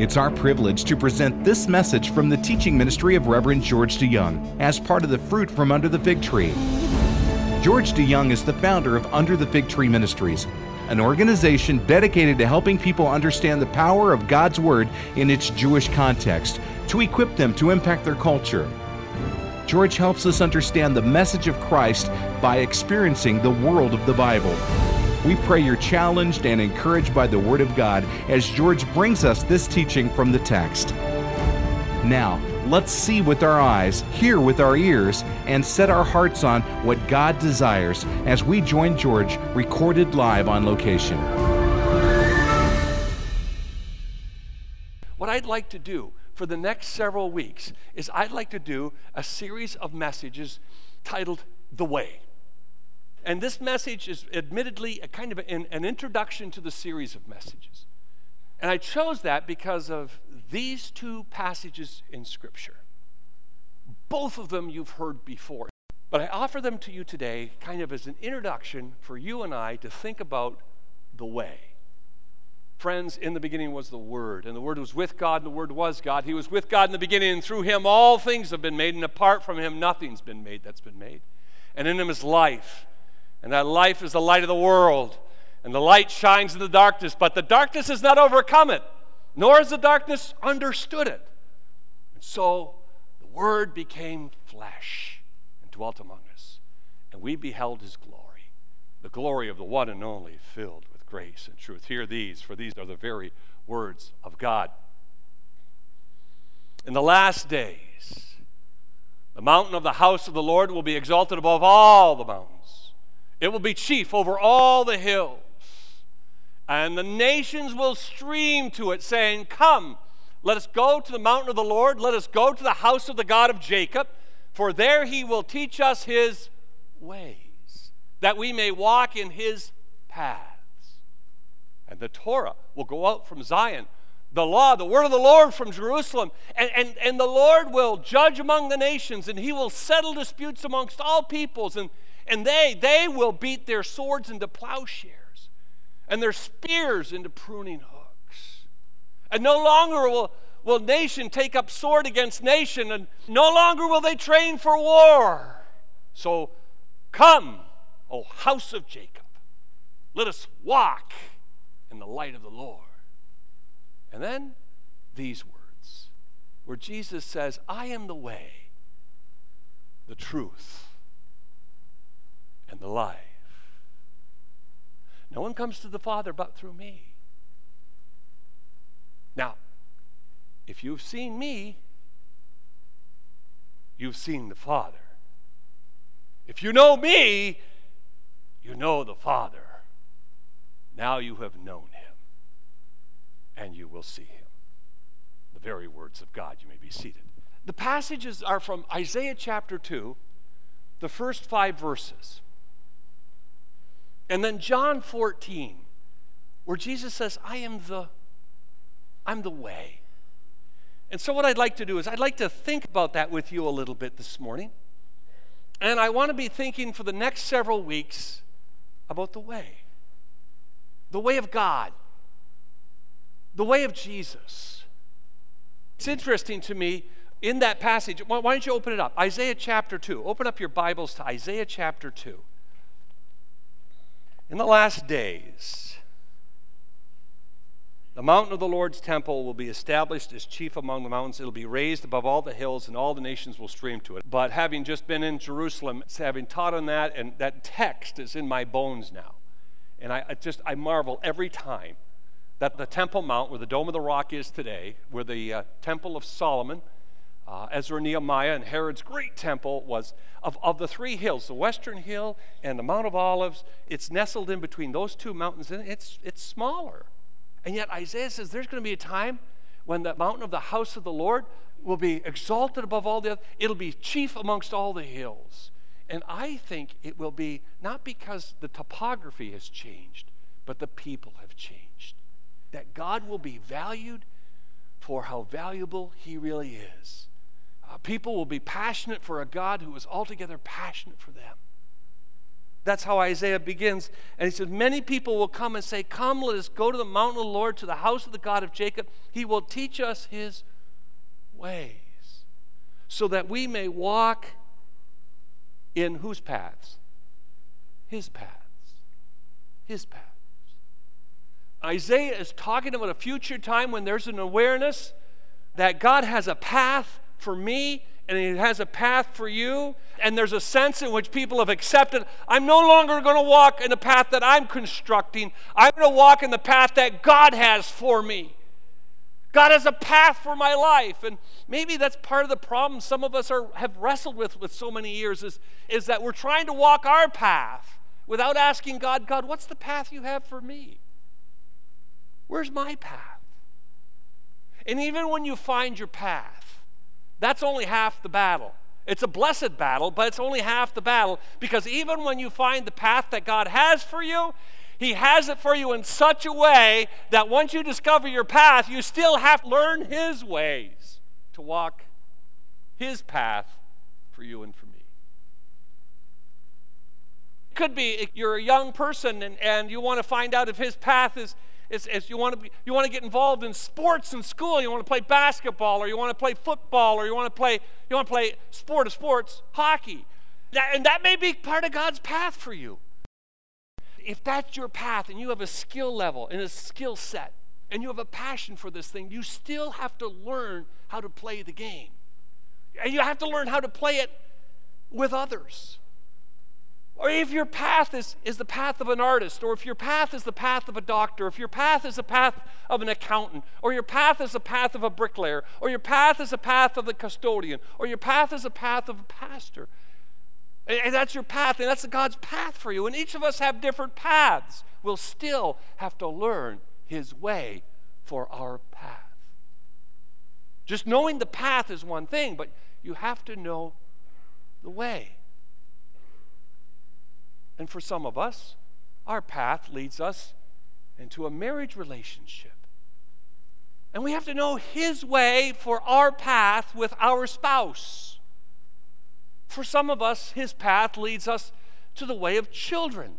It's our privilege to present this message from the teaching ministry of Reverend George DeYoung as part of the Fruit from Under the Fig Tree. George DeYoung is the founder of Under the Fig Tree Ministries, an organization dedicated to helping people understand the power of God's Word in its Jewish context to equip them to impact their culture. George helps us understand the message of Christ by experiencing the world of the Bible. We pray you're challenged and encouraged by the Word of God as George brings us this teaching from the text. Now, let's see with our eyes, hear with our ears, and set our hearts on what God desires as we join George recorded live on location. What I'd like to do for the next several weeks is I'd like to do a series of messages titled The Way. And this message is admittedly a kind of an, an introduction to the series of messages. And I chose that because of these two passages in Scripture. Both of them you've heard before. But I offer them to you today kind of as an introduction for you and I to think about the way. Friends, in the beginning was the Word, and the Word was with God, and the Word was God. He was with God in the beginning, and through Him all things have been made, and apart from Him nothing's been made that's been made. And in Him is life and that life is the light of the world. And the light shines in the darkness, but the darkness has not overcome it, nor has the darkness understood it. And so the Word became flesh and dwelt among us, and we beheld His glory, the glory of the one and only, filled with grace and truth. Hear these, for these are the very words of God. In the last days, the mountain of the house of the Lord will be exalted above all the mountains it will be chief over all the hills. And the nations will stream to it, saying, Come, let us go to the mountain of the Lord. Let us go to the house of the God of Jacob, for there he will teach us his ways, that we may walk in his paths. And the Torah will go out from Zion, the law, the word of the Lord from Jerusalem. And, and, and the Lord will judge among the nations, and he will settle disputes amongst all peoples. And and they, they will beat their swords into plowshares and their spears into pruning hooks. And no longer will, will nation take up sword against nation, and no longer will they train for war. So come, O house of Jacob, let us walk in the light of the Lord. And then these words, where Jesus says, I am the way, the truth, and the life. No one comes to the Father but through me. Now, if you've seen me, you've seen the Father. If you know me, you know the Father. Now you have known him, and you will see him. The very words of God. You may be seated. The passages are from Isaiah chapter 2, the first five verses. And then John 14, where Jesus says, I am the, I'm the way. And so what I'd like to do is I'd like to think about that with you a little bit this morning. And I want to be thinking for the next several weeks about the way. The way of God. The way of Jesus. It's interesting to me in that passage. Why don't you open it up? Isaiah chapter 2. Open up your Bibles to Isaiah chapter 2. In the last days, the mountain of the Lord's temple will be established as chief among the mountains. It'll be raised above all the hills, and all the nations will stream to it. But having just been in Jerusalem, having taught on that, and that text is in my bones now. And I, I just, I marvel every time that the Temple Mount, where the Dome of the Rock is today, where the uh, Temple of Solomon, uh, Ezra Nehemiah and Herod's great temple was of, of the three hills, the Western Hill and the Mount of Olives, it's nestled in between those two mountains and it's, it's smaller. And yet Isaiah says there's going to be a time when the mountain of the house of the Lord will be exalted above all the other. It'll be chief amongst all the hills. And I think it will be not because the topography has changed, but the people have changed. That God will be valued for how valuable he really is. People will be passionate for a God who is altogether passionate for them. That's how Isaiah begins. And he says, Many people will come and say, Come, let us go to the mountain of the Lord, to the house of the God of Jacob. He will teach us his ways, so that we may walk in whose paths? His paths. His paths. Isaiah is talking about a future time when there's an awareness that God has a path for me and it has a path for you. And there's a sense in which people have accepted I'm no longer going to walk in the path that I'm constructing, I'm going to walk in the path that God has for me. God has a path for my life. And maybe that's part of the problem some of us are, have wrestled with with so many years is, is that we're trying to walk our path without asking God, God, what's the path you have for me? Where's my path? And even when you find your path, that's only half the battle. It's a blessed battle, but it's only half the battle because even when you find the path that God has for you, He has it for you in such a way that once you discover your path, you still have to learn His ways to walk His path for you and for me. It could be you're a young person and, and you want to find out if His path is is you, want to be, you want to get involved in sports in school. You want to play basketball, or you want to play football, or you want to play, you want to play sport of sports, hockey. That, and that may be part of God's path for you. If that's your path and you have a skill level and a skill set, and you have a passion for this thing, you still have to learn how to play the game. And you have to learn how to play it with others. Or if your path is, is the path of an artist, or if your path is the path of a doctor, if your path is the path of an accountant, or your path is the path of a bricklayer, or your path is the path of the custodian, or your path is the path of a pastor. And that's your path, and that's God's path for you. And each of us have different paths. We'll still have to learn His way for our path. Just knowing the path is one thing, but you have to know the way. And for some of us, our path leads us into a marriage relationship. And we have to know His way for our path with our spouse. For some of us, His path leads us to the way of children.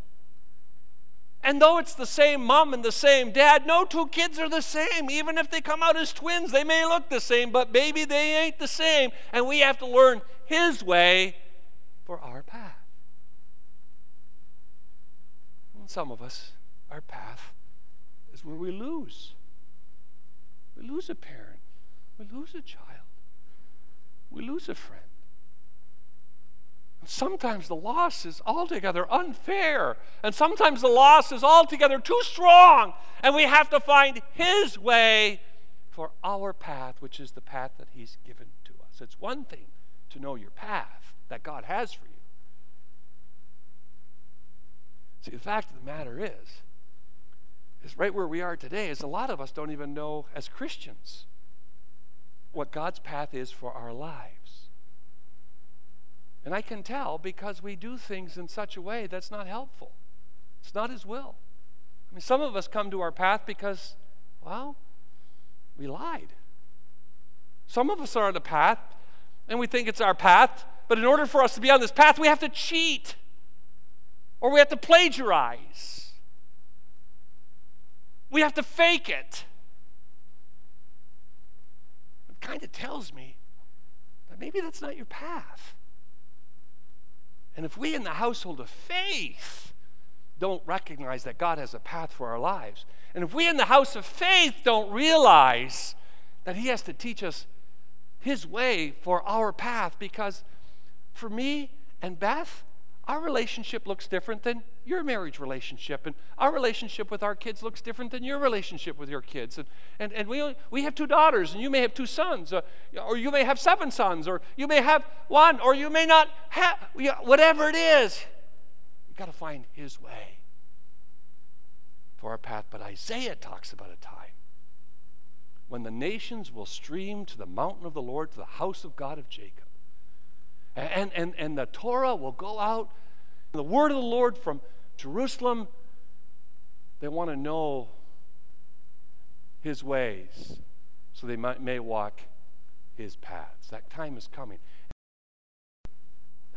And though it's the same mom and the same dad, no two kids are the same. Even if they come out as twins, they may look the same, but maybe they ain't the same. And we have to learn His way for our path. Some of us, our path is where we lose. We lose a parent, we lose a child, we lose a friend. And sometimes the loss is altogether unfair, and sometimes the loss is altogether too strong, and we have to find His way for our path, which is the path that He's given to us. It's one thing to know your path that God has for you. See, the fact of the matter is, is right where we are today is a lot of us don't even know as Christians what God's path is for our lives. And I can tell because we do things in such a way that's not helpful. It's not His will. I mean, some of us come to our path because, well, we lied. Some of us are on the path and we think it's our path, but in order for us to be on this path, we have to cheat or we have to plagiarize. We have to fake it. It kind of tells me that maybe that's not your path. And if we in the household of faith don't recognize that God has a path for our lives, and if we in the house of faith don't realize that He has to teach us His way for our path, because for me and Beth, our relationship looks different than your marriage relationship and our relationship with our kids looks different than your relationship with your kids and, and, and we, we have two daughters and you may have two sons uh, or you may have seven sons or you may have one or you may not have whatever it is. You've got to find his way for our path but isaiah talks about a time when the nations will stream to the mountain of the lord to the house of god of jacob and, and, and the Torah will go out. The word of the Lord from Jerusalem, they want to know his ways so they might, may walk his paths. That time is coming.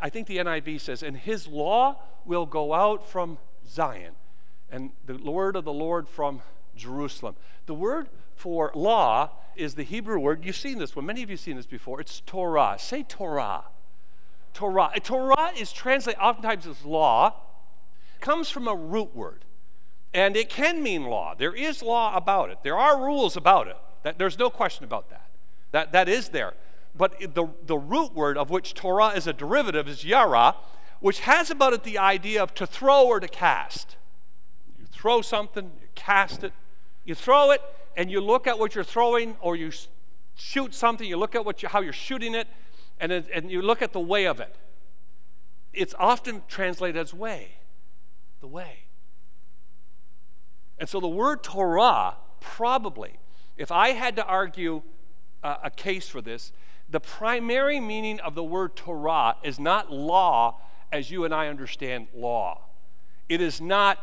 I think the NIV says, and his law will go out from Zion, and the word of the Lord from Jerusalem. The word for law is the Hebrew word. You've seen this one. Many of you have seen this before. It's Torah. Say Torah. Torah. Torah is translated oftentimes as law. Comes from a root word. And it can mean law. There is law about it. There are rules about it. That, there's no question about that. That, that is there. But the, the root word of which Torah is a derivative is yara, which has about it the idea of to throw or to cast. You throw something, you cast it, you throw it, and you look at what you're throwing, or you shoot something, you look at what you, how you're shooting it, and, it, and you look at the way of it. It's often translated as way, the way. And so the word Torah, probably, if I had to argue uh, a case for this, the primary meaning of the word Torah is not law as you and I understand law. It is not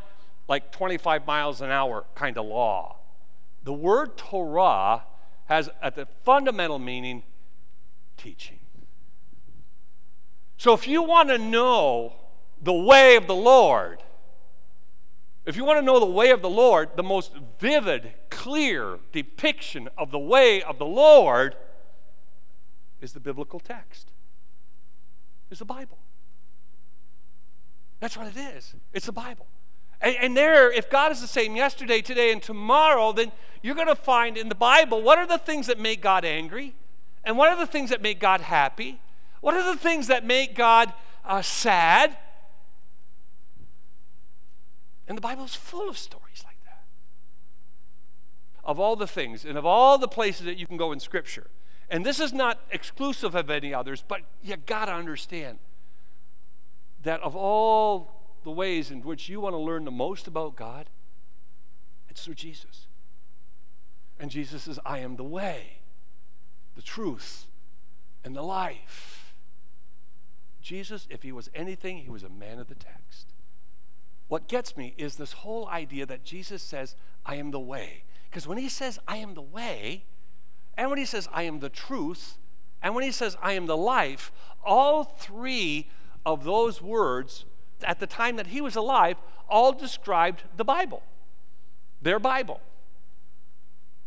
like 25 miles an hour kind of law. The word Torah has at the fundamental meaning teaching. So if you want to know the way of the Lord, if you want to know the way of the Lord, the most vivid, clear depiction of the way of the Lord is the biblical text, is the Bible. That's what it is. It's the Bible. And, and, there, if God is the same yesterday, today, and tomorrow, then you're going to find in the Bible what are the things that make God angry? And what are the things that make God happy? What are the things that make God uh, sad? And the Bible is full of stories like that. Of all the things and of all the places that you can go in Scripture. And this is not exclusive of any others, but you got to understand that of all the ways in which you want to learn the most about God, it's through Jesus. And Jesus says, I am the way, the truth, and the life. Jesus, if he was anything, he was a man of the text. What gets me is this whole idea that Jesus says, I am the way. Because when he says, I am the way, and when he says, I am the truth, and when he says, I am the life, all three of those words at the time that he was alive all described the Bible, their Bible.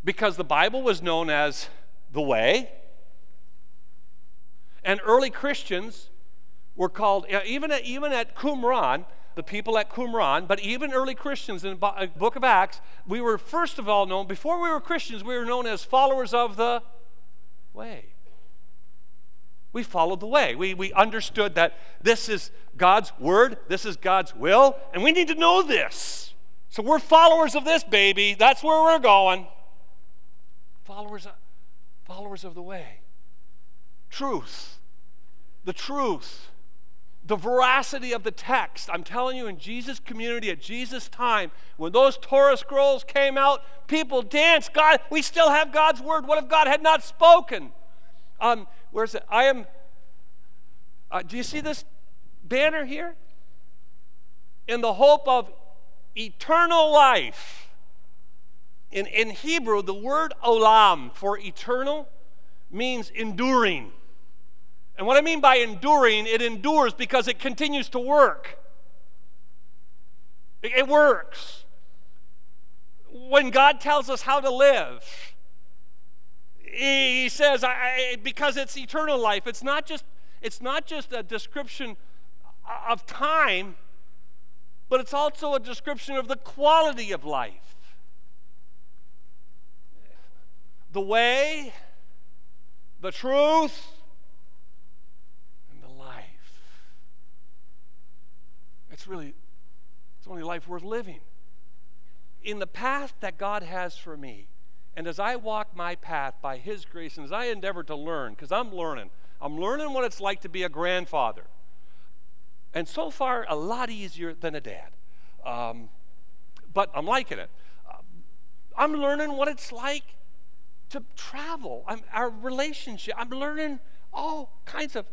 Because the Bible was known as the way, and early Christians were called, even at, even at Qumran, the people at Qumran, but even early Christians in the uh, book of Acts, we were first of all known, before we were Christians, we were known as followers of the way. We followed the way. We, we understood that this is God's word, this is God's will, and we need to know this. So we're followers of this, baby. That's where we're going. Followers, followers of the way. Truth. The truth the veracity of the text. I'm telling you, in Jesus' community at Jesus' time, when those Torah scrolls came out, people danced. God, we still have God's word. What if God had not spoken? Um, where's it? I am. Uh, do you see this banner here? In the hope of eternal life. In, in Hebrew, the word olam for eternal means enduring. And what I mean by enduring, it endures because it continues to work. It, works. When God tells us how to live, He says, I, I, because it's eternal life. It's not just it's not just a description of time, but it's also a description of the quality of life. The way, the truth, It's really, it's only life worth living. In the path that God has for me, and as I walk my path by His grace, and as I endeavor to learn, because I'm learning, I'm learning what it's like to be a grandfather. And so far, a lot easier than a dad. Um, but I'm liking it. Uh, I'm learning what it's like to travel. I'm, our relationship. I'm learning all kinds of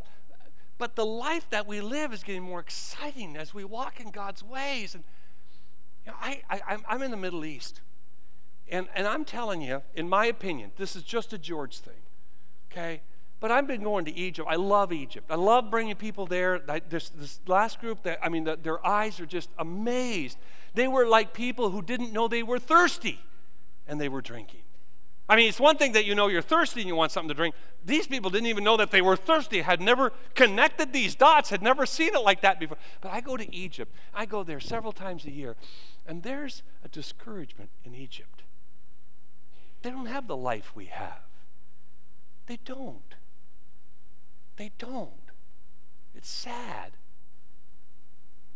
but the life that we live is getting more exciting as we walk in God's ways. And you know, I, I, I'm in the Middle East. And, and I'm telling you, in my opinion, this is just a George thing, okay? But I've been going to Egypt. I love Egypt. I love bringing people there. This, this last group, that I mean, the, their eyes are just amazed. They were like people who didn't know they were thirsty, and they were drinking. I mean, it's one thing that you know you're thirsty and you want something to drink. These people didn't even know that they were thirsty, had never connected these dots, had never seen it like that before. But I go to Egypt. I go there several times a year, and there's a discouragement in Egypt. They don't have the life we have. They don't. They don't. It's sad.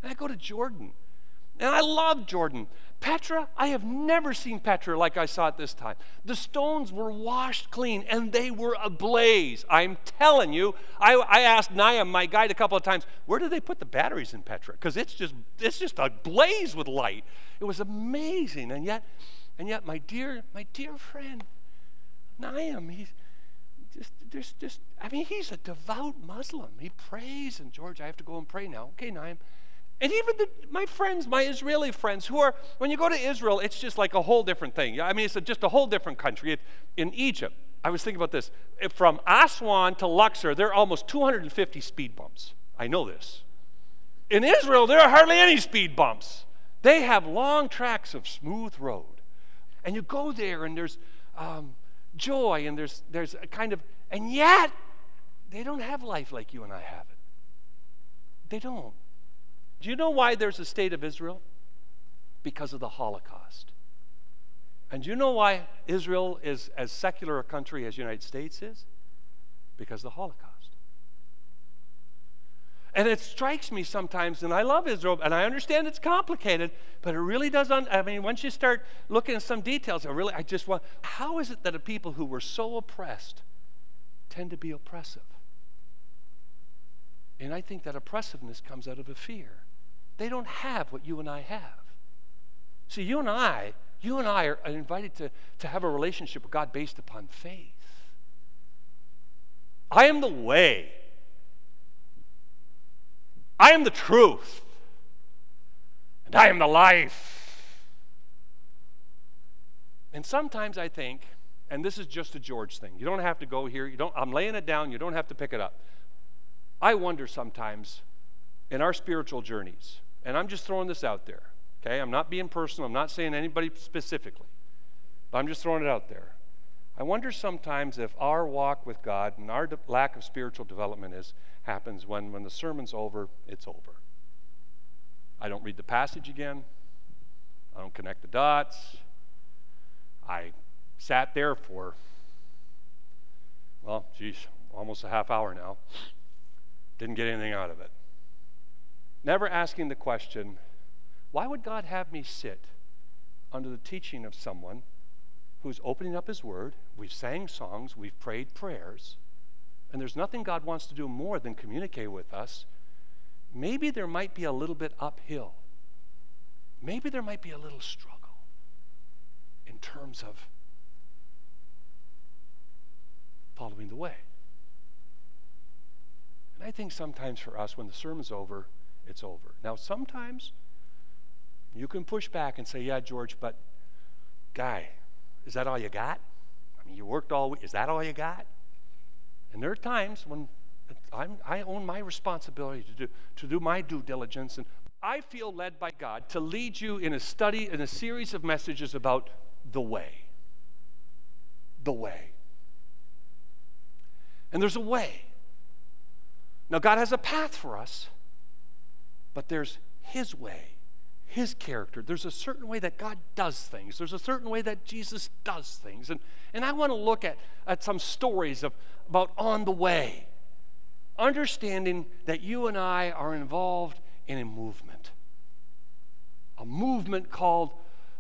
And I go to Jordan, and I love Jordan. Petra, I have never seen Petra like I saw it this time. The stones were washed clean and they were ablaze. I'm telling you, I, I asked Niam, my guide, a couple of times, where did they put the batteries in Petra? Because it's just it's just ablaze with light. It was amazing. And yet, and yet, my dear, my dear friend, Niam, he's just there's just I mean, he's a devout Muslim. He prays, and George, I have to go and pray now. Okay, Niam. And even the, my friends, my Israeli friends, who are, when you go to Israel, it's just like a whole different thing. I mean, it's a, just a whole different country. It, in Egypt, I was thinking about this. From Aswan to Luxor, there are almost 250 speed bumps. I know this. In Israel, there are hardly any speed bumps. They have long tracks of smooth road. And you go there, and there's um, joy, and there's, there's a kind of, and yet, they don't have life like you and I have it. They don't. Do you know why there's a state of Israel? Because of the Holocaust. And do you know why Israel is as secular a country as the United States is? Because of the Holocaust. And it strikes me sometimes, and I love Israel, and I understand it's complicated, but it really does. Un- I mean, once you start looking at some details, I really, I just want, how is it that the people who were so oppressed tend to be oppressive? And I think that oppressiveness comes out of a fear. They don't have what you and I have. See, you and I, you and I are invited to, to have a relationship with God based upon faith. I am the way. I am the truth. And I am the life. And sometimes I think, and this is just a George thing. You don't have to go here. You don't, I'm laying it down. You don't have to pick it up. I wonder sometimes in our spiritual journeys, and I'm just throwing this out there, okay? I'm not being personal, I'm not saying anybody specifically, but I'm just throwing it out there. I wonder sometimes if our walk with God and our de- lack of spiritual development is happens when when the sermon's over, it's over. I don't read the passage again. I don't connect the dots. I sat there for well, geez, almost a half hour now. Didn't get anything out of it. Never asking the question, why would God have me sit under the teaching of someone who's opening up his word? We've sang songs, we've prayed prayers, and there's nothing God wants to do more than communicate with us. Maybe there might be a little bit uphill. Maybe there might be a little struggle in terms of following the way. And I think sometimes for us, when the sermon's over, it's over. Now, sometimes you can push back and say, Yeah, George, but guy, is that all you got? I mean, you worked all week. Is that all you got? And there are times when I'm, i own my responsibility to do, to do my due diligence. And I feel led by God to lead you in a study, in a series of messages about the way. The way. And there's a way. Now, God has a path for us, but there's His way, His character. There's a certain way that God does things, there's a certain way that Jesus does things. And, and I want to look at, at some stories of, about on the way, understanding that you and I are involved in a movement, a movement called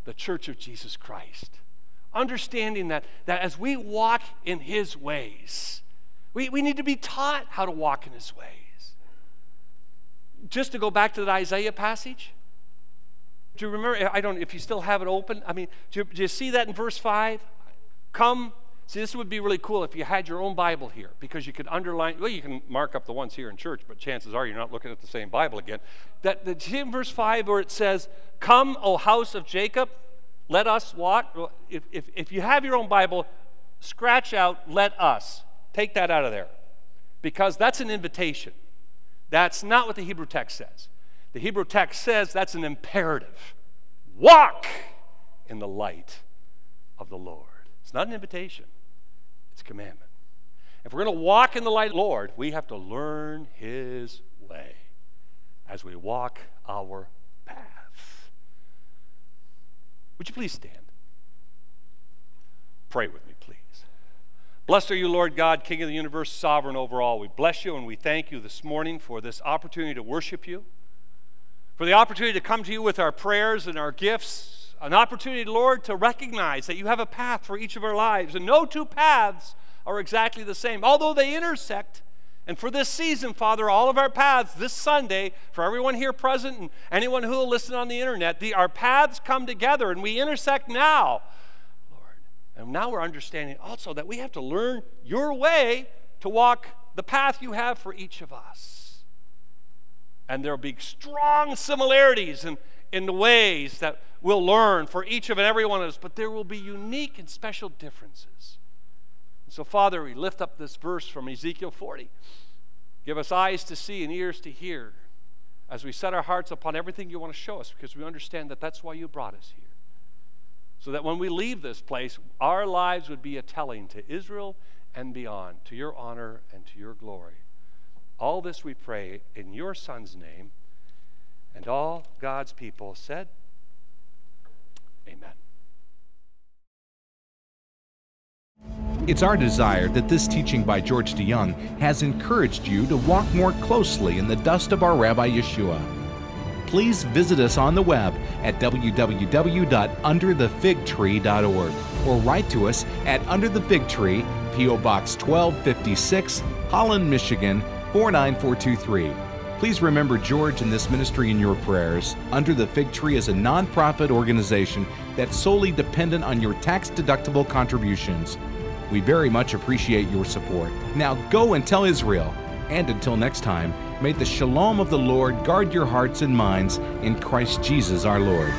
the Church of Jesus Christ. Understanding that, that as we walk in His ways, we, we need to be taught how to walk in his ways. Just to go back to that Isaiah passage, do you remember? I don't if you still have it open. I mean, do you, do you see that in verse 5? Come. See, this would be really cool if you had your own Bible here because you could underline, well, you can mark up the ones here in church, but chances are you're not looking at the same Bible again. That, that in verse 5 where it says, Come, O house of Jacob, let us walk. If, if, if you have your own Bible, scratch out, let us Take that out of there because that's an invitation. That's not what the Hebrew text says. The Hebrew text says that's an imperative. Walk in the light of the Lord. It's not an invitation, it's a commandment. If we're going to walk in the light of the Lord, we have to learn His way as we walk our path. Would you please stand? Pray with me. Blessed are you, Lord God, King of the universe, sovereign over all. We bless you and we thank you this morning for this opportunity to worship you, for the opportunity to come to you with our prayers and our gifts, an opportunity, Lord, to recognize that you have a path for each of our lives, and no two paths are exactly the same, although they intersect. And for this season, Father, all of our paths this Sunday, for everyone here present and anyone who will listen on the internet, the, our paths come together and we intersect now. And now we're understanding also that we have to learn your way to walk the path you have for each of us. And there'll be strong similarities in, in the ways that we'll learn for each of and every one of us, but there will be unique and special differences. So, Father, we lift up this verse from Ezekiel 40. Give us eyes to see and ears to hear as we set our hearts upon everything you want to show us because we understand that that's why you brought us here. So that when we leave this place, our lives would be a telling to Israel and beyond, to your honor and to your glory. All this we pray in your Son's name. And all God's people said, Amen. It's our desire that this teaching by George DeYoung has encouraged you to walk more closely in the dust of our Rabbi Yeshua. Please visit us on the web at www.underthefigtree.org or write to us at Under the Fig Tree, P.O. Box 1256, Holland, Michigan 49423. Please remember George and this ministry in your prayers. Under the Fig Tree is a nonprofit organization that's solely dependent on your tax deductible contributions. We very much appreciate your support. Now go and tell Israel. And until next time, may the shalom of the Lord guard your hearts and minds in Christ Jesus our Lord.